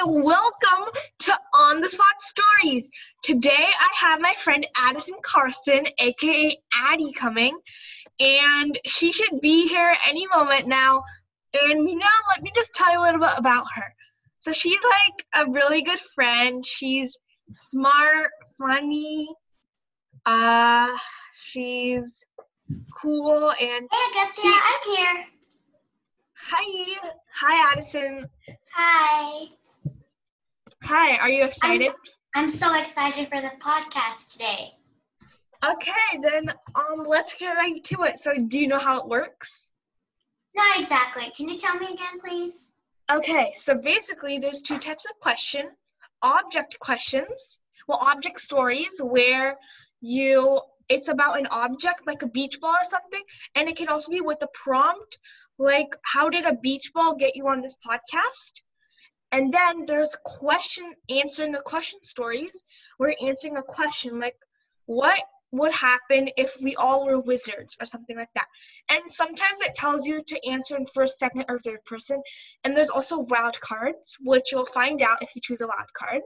and welcome to On the Spot Stories. Today I have my friend Addison Carson, aka Addie, coming, and she should be here any moment now. And you know, let me just tell you a little bit about her. So she's like a really good friend. She's smart, funny. Uh, she's cool, and Hey, Augusta, She- I'm here. hi, hi, Addison. Hi. Hi, are you excited? I'm so excited for the podcast today. Okay, then um, let's get right to it. So, do you know how it works? Not exactly. Can you tell me again, please? Okay, so basically, there's two types of question: object questions, well, object stories, where you it's about an object like a beach ball or something, and it can also be with a prompt like, "How did a beach ball get you on this podcast?" And then there's question answering the question stories, you're answering a question like, "What would happen if we all were wizards?" or something like that. And sometimes it tells you to answer in first, second, or third person. And there's also wild cards, which you'll find out if you choose a wild card.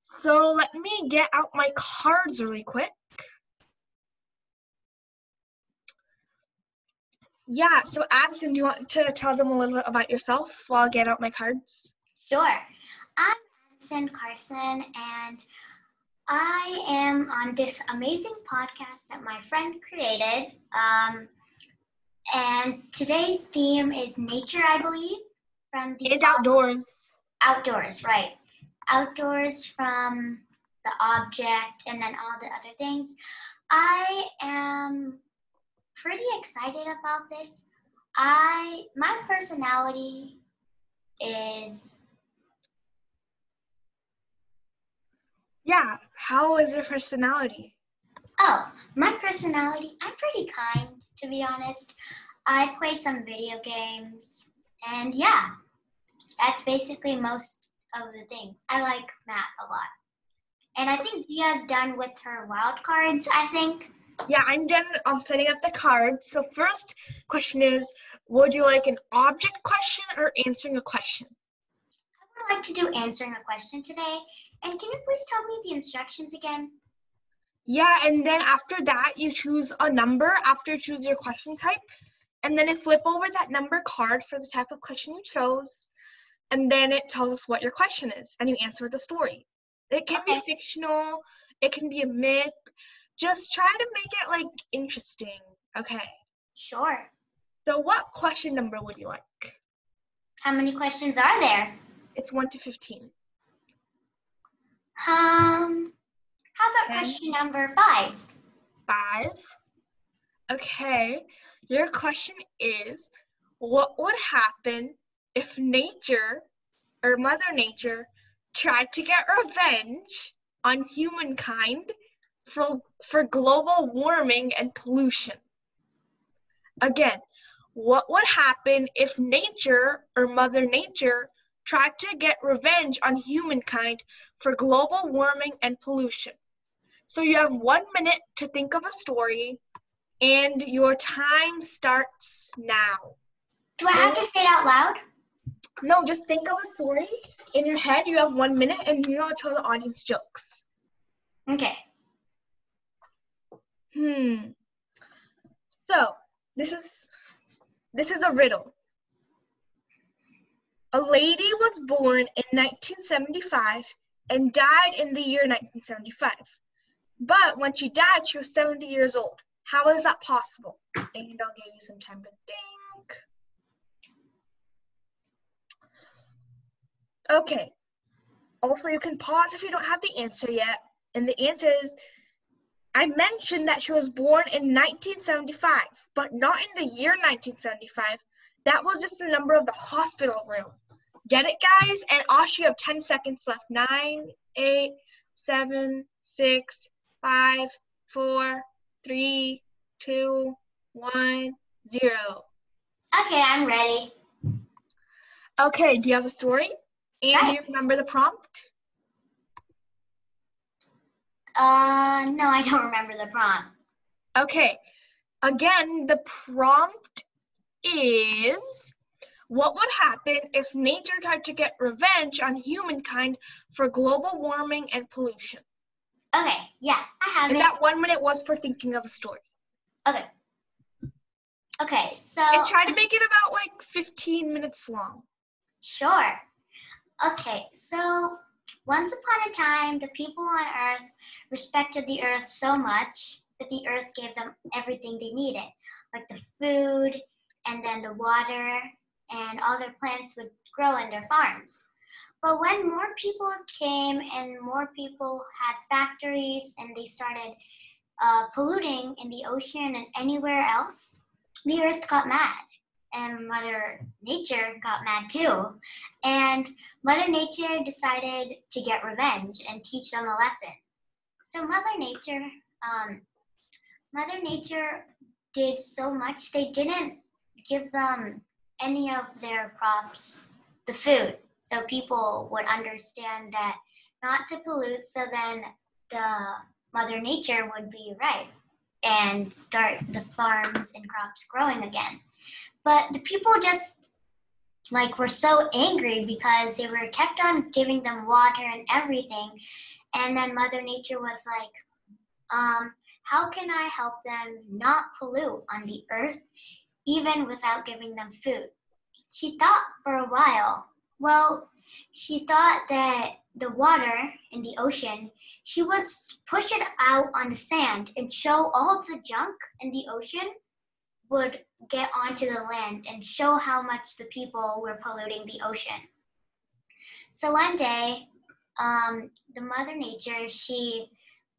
So let me get out my cards really quick. Yeah, so Addison, do you want to tell them a little bit about yourself while I get out my cards? Sure. I'm Addison Carson, and I am on this amazing podcast that my friend created. Um, and today's theme is nature, I believe, from the It's outdoors. outdoors, right? Outdoors from the object and then all the other things. I am pretty excited about this. I my personality is Yeah, how is your personality? oh, my personality, I'm pretty kind to be honest. I play some video games and yeah, that's basically most of the things. I like math a lot. And I think Gia's done with her wild cards, I think. Yeah, I'm done um, setting up the cards. So first question is, would you like an object question or answering a question? I would like to do answering a question today. And can you please tell me the instructions again? Yeah, and then after that, you choose a number after you choose your question type. And then it flip over that number card for the type of question you chose. And then it tells us what your question is, and you answer with a story. It can Okay. be fictional, it can be a myth. Just try to make it like interesting. Okay. Sure. So, what question number would you like? How many questions are there? It's 1 to 15. Um, how about Ten. question number five? Five. Okay. Your question is what would happen if nature or Mother Nature tried to get revenge on humankind for, for global warming and pollution? Again, what would happen if nature or Mother Nature tried to get revenge on humankind for global warming and pollution? So you have one minute to think of a story, and your time starts now. Do I have to say it out loud? No, just think of a story in your head. You have one minute, and you gotta tell the audience jokes. Okay. Hmm. So this is this is a riddle. A lady was born in 1975 and died in the year 1975. But when she died, she was 70 years old. How is that possible? And I'll give you some time to think. Okay. Also, you can pause if you don't have the answer yet. And the answer is I mentioned that she was born in 1975, but not in the year 1975. That was just the number of the hospital room. Get it, guys? And also, you have 10 seconds left. Nine, eight, seven, six, five, four, three, two, one, zero. Okay, I'm ready. Okay, do you have a story? And do you remember the prompt? Uh, no, I don't remember the prompt. Okay. Again, the prompt is What would happen if nature tried to get revenge on humankind for global warming and pollution? Okay, yeah, I have And it. that one minute was for thinking of a story. Okay. Okay, so And try to make it about like 15 minutes long. Sure. Okay, so once upon a time, the people on Earth respected the Earth so much that the Earth gave them everything they needed, like the food and then the water, and all their plants would grow in their farms. But when more people came and more people had factories and they started uh, polluting in the ocean and anywhere else, the Earth got mad and Mother Nature got mad too. And Mother Nature decided to get revenge and teach them a lesson. So Mother Nature, um, Mother Nature did so much. They didn't give them any of their crops the food, so people would understand that not to pollute. So then the Mother Nature would be right and start the farms and crops growing again but the people just like were so angry because they were kept on giving them water and everything. And then mother nature was like um, how can i help them not pollute on the earth even without giving them food? She thought for a while. Well she thought that the water in the ocean she would push it out on the sand and show all the junk in the ocean would get onto the land and show how much the people were polluting the ocean. So one day, um, the Mother Nature, she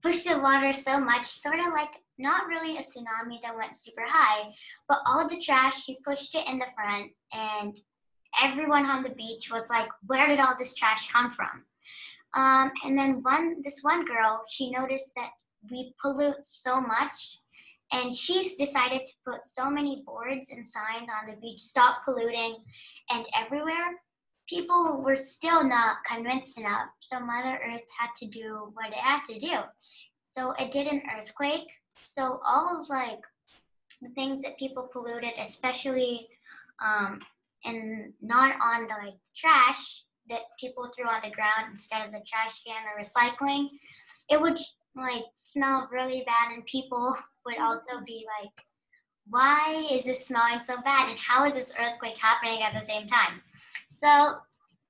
pushed the water so much, sort of like not really a tsunami that went super high, but all the trash, she pushed it in the front, and everyone on the beach was like, where did all this trash come from? Um, and then one, this one girl, she noticed that we pollute so much and she's decided to put so many boards and signs on the beach stop polluting. And everywhere people were still not convinced enough. So mother earth had to do what it had to do. So it did an earthquake. So all of like the things that people polluted especially um, and not on the like trash that people threw on the ground instead of the trash can or recycling it would like smell really bad and people would also be like why is this smelling so bad and how is this earthquake happening at the same time? So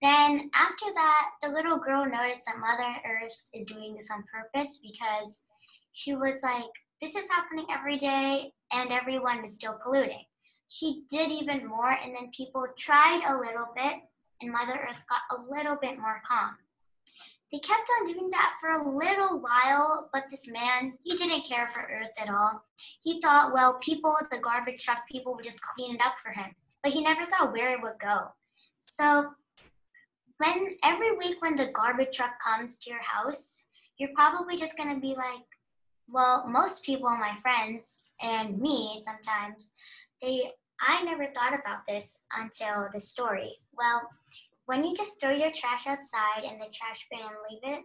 then after that the little girl noticed that mother earth is doing this on purpose because she was like this is happening every day and everyone is still polluting. She did even more and then people tried a little bit and mother earth got a little bit more calm they kept on doing that for a little while, but this man, he didn't care for Earth at all. He thought, well, people, the garbage truck people would just clean it up for him. But he never thought where it would go. So when every week when the garbage truck comes to your house, you're probably just gonna be like, well, most people, my friends, and me sometimes, they I never thought about this until the story. Well, when you just throw your trash outside in the trash bin and leave it,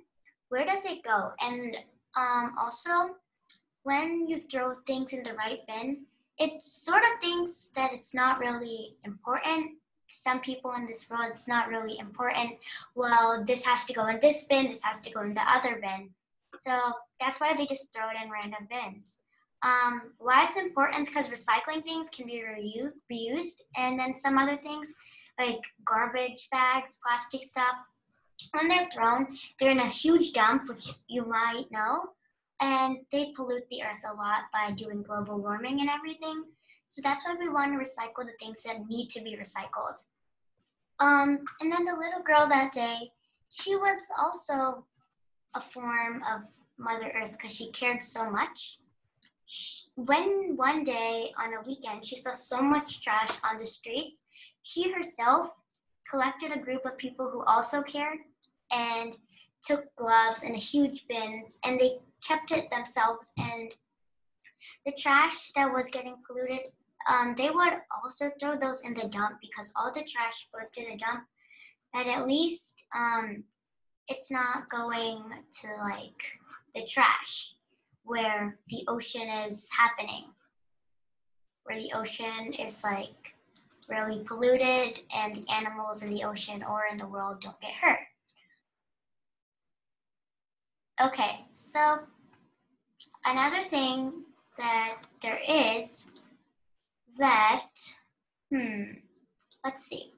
where does it go? And um, also, when you throw things in the right bin, it sort of thinks that it's not really important. Some people in this world, it's not really important. Well, this has to go in this bin, this has to go in the other bin. So that's why they just throw it in random bins. Um, why it's important is because recycling things can be reu- reused, and then some other things like garbage bags, plastic stuff. When they're thrown, they're in a huge dump, which you might know, and they pollute the earth a lot by doing global warming and everything. So that's why we want to recycle the things that need to be recycled. Um, and then the little girl that day, she was also a form of Mother Earth because she cared so much. When one day on a weekend she saw so much trash on the streets, she herself collected a group of people who also cared and took gloves and a huge bins and they kept it themselves. And the trash that was getting polluted um, they would also throw those in the dump because all the trash goes to the dump. But at least um, it's not going to like the trash where the ocean is happening where the ocean is like really polluted and the animals in the ocean or in the world don't get hurt. Okay, so another thing that there is that, hmm, let's see.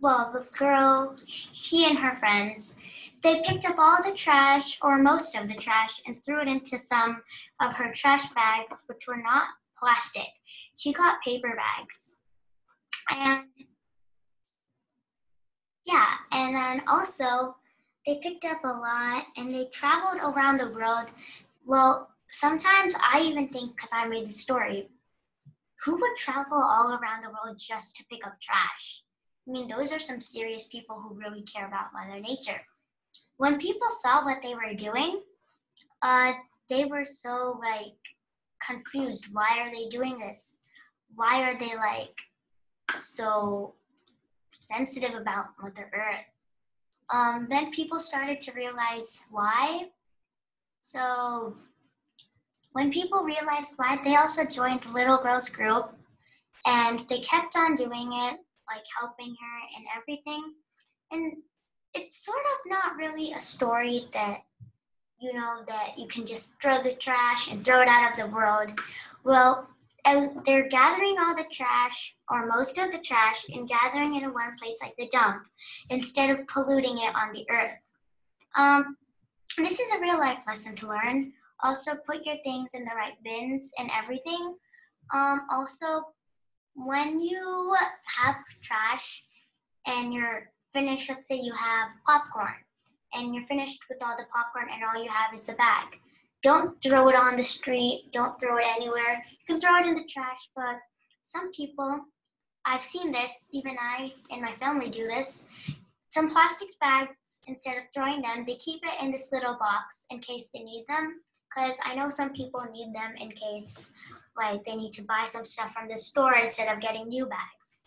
Well, the girl, she and her friends, they picked up all the trash, or most of the trash, and threw it into some of her trash bags, which were not plastic. She got paper bags. And yeah, and then also they picked up a lot and they traveled around the world. Well, sometimes I even think, because I made the story, who would travel all around the world just to pick up trash? I mean, those are some serious people who really care about Mother Nature. When people saw what they were doing, uh, they were so like confused. Why are they doing this? Why are they like so sensitive about Mother Earth? Um, then people started to realize why. So when people realized why, they also joined the little girl's group and they kept on doing it, like helping her and everything. And it's sort of not really a story that, you know, that you can just throw the trash and throw it out of the world. Well, they're gathering all the trash or most of the trash and gathering it in one place like the dump instead of polluting it on the earth. Um, this is a real life lesson to learn. Also, put your things in the right bins and everything. Um, also, when you have trash and you're finished, let's say you have popcorn and you're finished with all the popcorn and all you have is the bag don't throw it on the street. Don't throw it anywhere. You can throw it in the trash, but some people, I've seen this, even I and my family do this. Some plastics bags, instead of throwing them, they keep it in this little box in case they need them. Because I know some people need them in case like they need to buy some stuff from the store instead of getting new bags.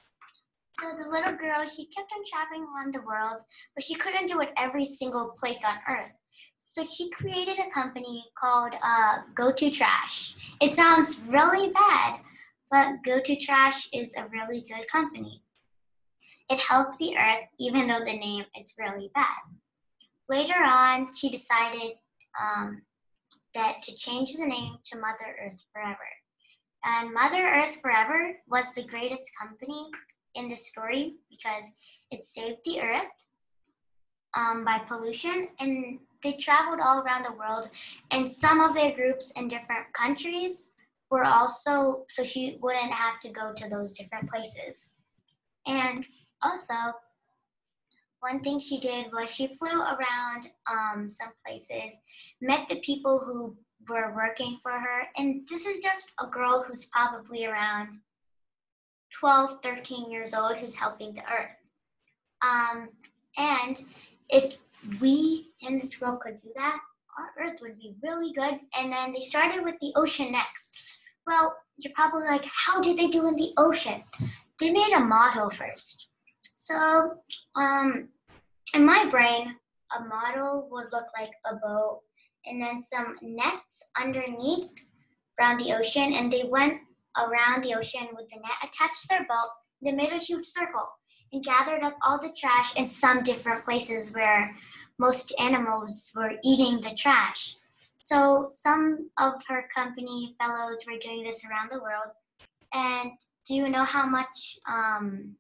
So the little girl, she kept on traveling around the world, but she couldn't do it every single place on earth. So she created a company called uh, Go to Trash. It sounds really bad, but Go to Trash is a really good company. It helps the earth, even though the name is really bad. Later on, she decided um, that to change the name to Mother Earth Forever. And Mother Earth Forever was the greatest company in this story because it saved the earth um, by pollution and they traveled all around the world, and some of their groups in different countries were also so she wouldn't have to go to those different places. And also, one thing she did was she flew around um, some places, met the people who were working for her, and this is just a girl who's probably around 12, 13 years old who's helping the earth. Um, and if we in this world could do that, our Earth would be really good. And then they started with the ocean next. Well, you're probably like, how did they do in the ocean? They made a model first. So, um, in my brain, a model would look like a boat and then some nets underneath around the ocean. And they went around the ocean with the net attached to their boat. They made a huge circle and gathered up all the trash in some different places where most animals were eating the trash. So some of her company fellows were doing this around the world. And do you know how much, um,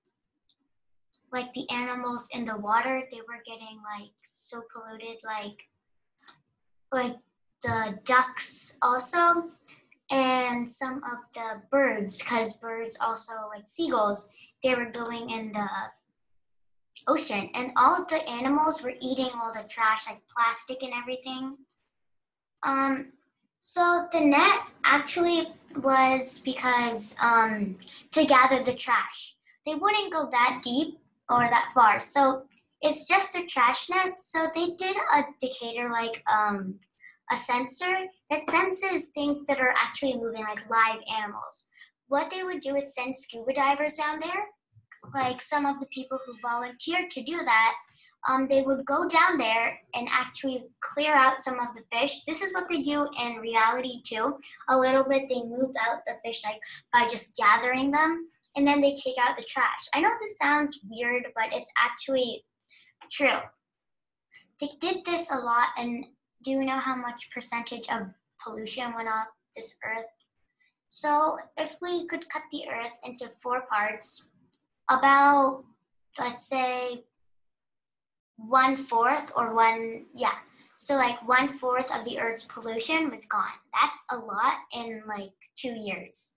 like the animals in the water, they were getting like so polluted, like, like the ducks also, and some of the birds, because birds also like seagulls, they were going in the ocean and all of the animals were eating all the trash like plastic and everything. Um so the net actually was because um to gather the trash. They wouldn't go that deep or that far. So it's just a trash net. So they did a detector like um a sensor that senses things that are actually moving like live animals. What they would do is send scuba divers down there like some of the people who volunteered to do that, um, they would go down there and actually clear out some of the fish. This is what they do in reality too. A little bit, they move out the fish like by just gathering them, and then they take out the trash. I know this sounds weird, but it's actually true. They did this a lot, and do you know how much percentage of pollution went off this earth? So if we could cut the earth into four parts, about let's say one fourth or one yeah. So like one fourth of the earth's pollution was gone. That's a lot in like two years.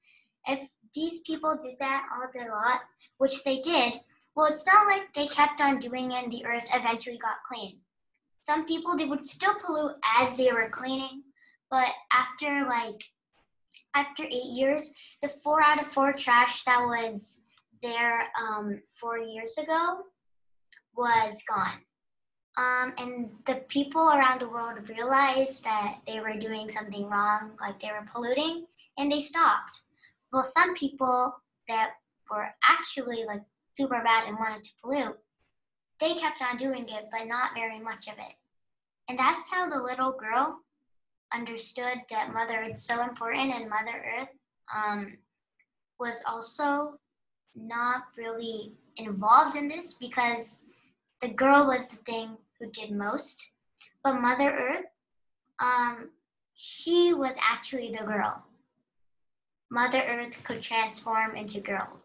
If these people did that all day lot which they did well it's not like they kept on doing it and the earth eventually got clean. Some people they would still pollute as they were cleaning but after like after eight years the four out of four trash that was there um, four years ago was gone um, and the people around the world realized that they were doing something wrong, like they were polluting, and they stopped. Well, some people that were actually like super bad and wanted to pollute, they kept on doing it, but not very much of it. And that's how the little girl understood that Mother is so important, and Mother Earth um, was also not really involved in this because the girl was the thing who did most. But Mother Earth, um, she was actually the girl. Mother Earth could transform into girl.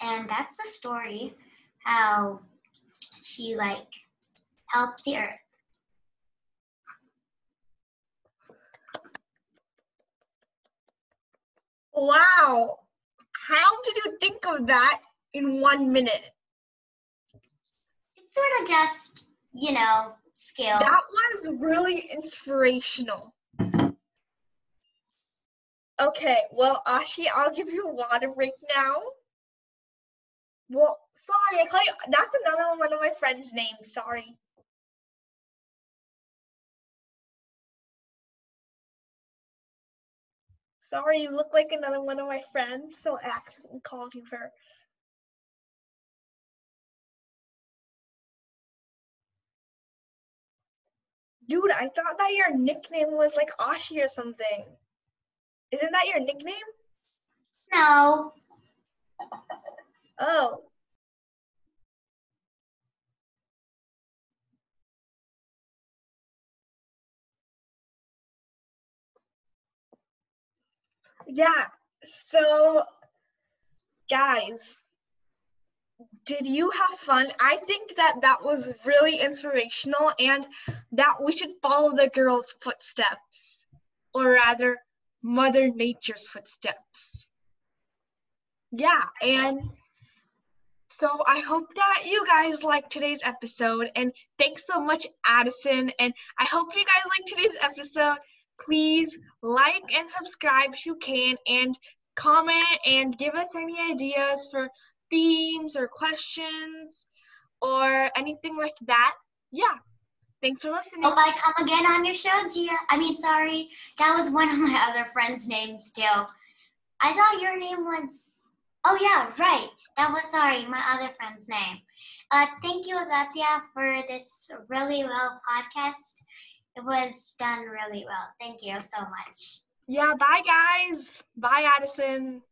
And that's the story how she like helped the earth. Wow. How did you think of that in one minute? It's sort of just, you know, skill. That was really inspirational. Okay, well, Ashi, I'll give you a water break now. Well, sorry, I call you, that's another one of my friend's names, sorry. Sorry, you look like another one of my friends, so I accidentally called you her. Dude, I thought that your nickname was like Ashi or something. Isn't that your nickname? No. Oh. Yeah, so guys, did you have fun? I think that that was really inspirational and that we should follow the girl's footsteps, or rather, Mother Nature's footsteps. Yeah, and so I hope that you guys liked today's episode, and thanks so much, Addison. And I hope you guys liked today's episode. Please like and subscribe if you can, and comment and give us any ideas for themes or questions or anything like that. Yeah. Thanks for listening. Hope I come again on your show, Gia. I mean, sorry, that was one of my other friends' names too. I thought your name was. Oh yeah, right. That was sorry, my other friend's name. Uh, thank you, Azatia, for this really well podcast. It was done really well. Thank you so much. Yeah, bye guys. Bye, Addison.